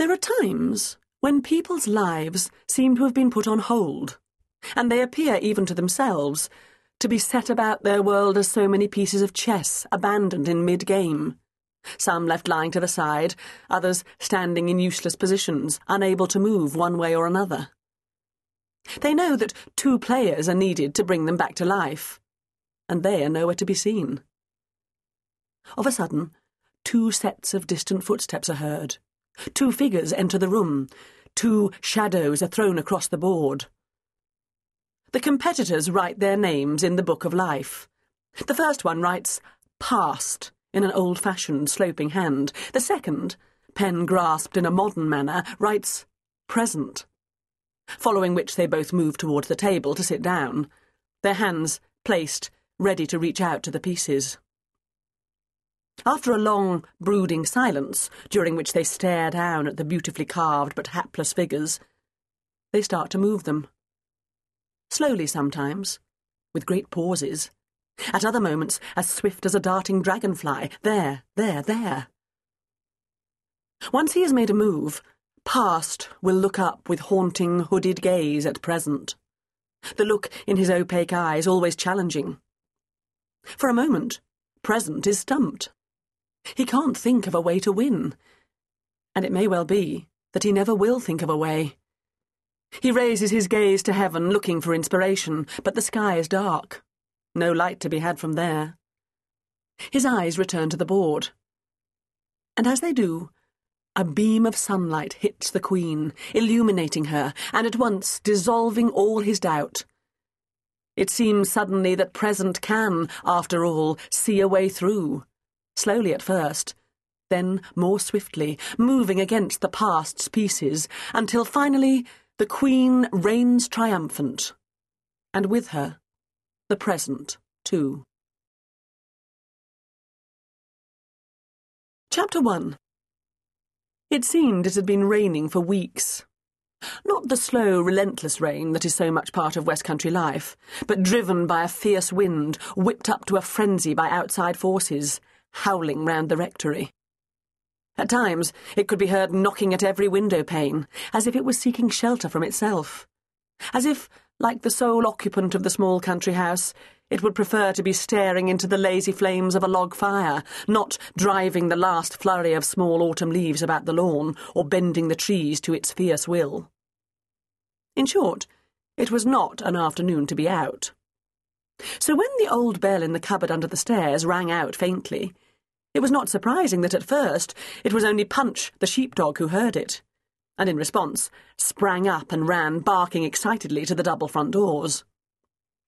There are times when people's lives seem to have been put on hold, and they appear, even to themselves, to be set about their world as so many pieces of chess abandoned in mid game. Some left lying to the side, others standing in useless positions, unable to move one way or another. They know that two players are needed to bring them back to life, and they are nowhere to be seen. Of a sudden, two sets of distant footsteps are heard. Two figures enter the room. Two shadows are thrown across the board. The competitors write their names in the Book of Life. The first one writes, Past, in an old-fashioned sloping hand. The second, pen grasped in a modern manner, writes, Present. Following which they both move towards the table to sit down, their hands placed, ready to reach out to the pieces. After a long, brooding silence, during which they stare down at the beautifully carved but hapless figures, they start to move them. Slowly sometimes, with great pauses. At other moments, as swift as a darting dragonfly. There, there, there. Once he has made a move, past will look up with haunting, hooded gaze at present. The look in his opaque eyes always challenging. For a moment, present is stumped. He can't think of a way to win. And it may well be that he never will think of a way. He raises his gaze to heaven, looking for inspiration, but the sky is dark. No light to be had from there. His eyes return to the board. And as they do, a beam of sunlight hits the Queen, illuminating her, and at once dissolving all his doubt. It seems suddenly that Present can, after all, see a way through slowly at first, then more swiftly, moving against the past's pieces, until finally the Queen reigns triumphant, and with her the present, too. Chapter 1 It seemed it had been raining for weeks. Not the slow, relentless rain that is so much part of West Country life, but driven by a fierce wind, whipped up to a frenzy by outside forces, howling round the rectory. At times, it could be heard knocking at every window pane, as if it was seeking shelter from itself. As if, like the sole occupant of the small country house, it would prefer to be staring into the lazy flames of a log fire, not driving the last flurry of small autumn leaves about the lawn, or bending the trees to its fierce will. In short, it was not an afternoon to be out. So when the old bell in the cupboard under the stairs rang out faintly, it was not surprising that at first it was only Punch, the sheepdog, who heard it, and in response sprang up and ran, barking excitedly, to the double front doors.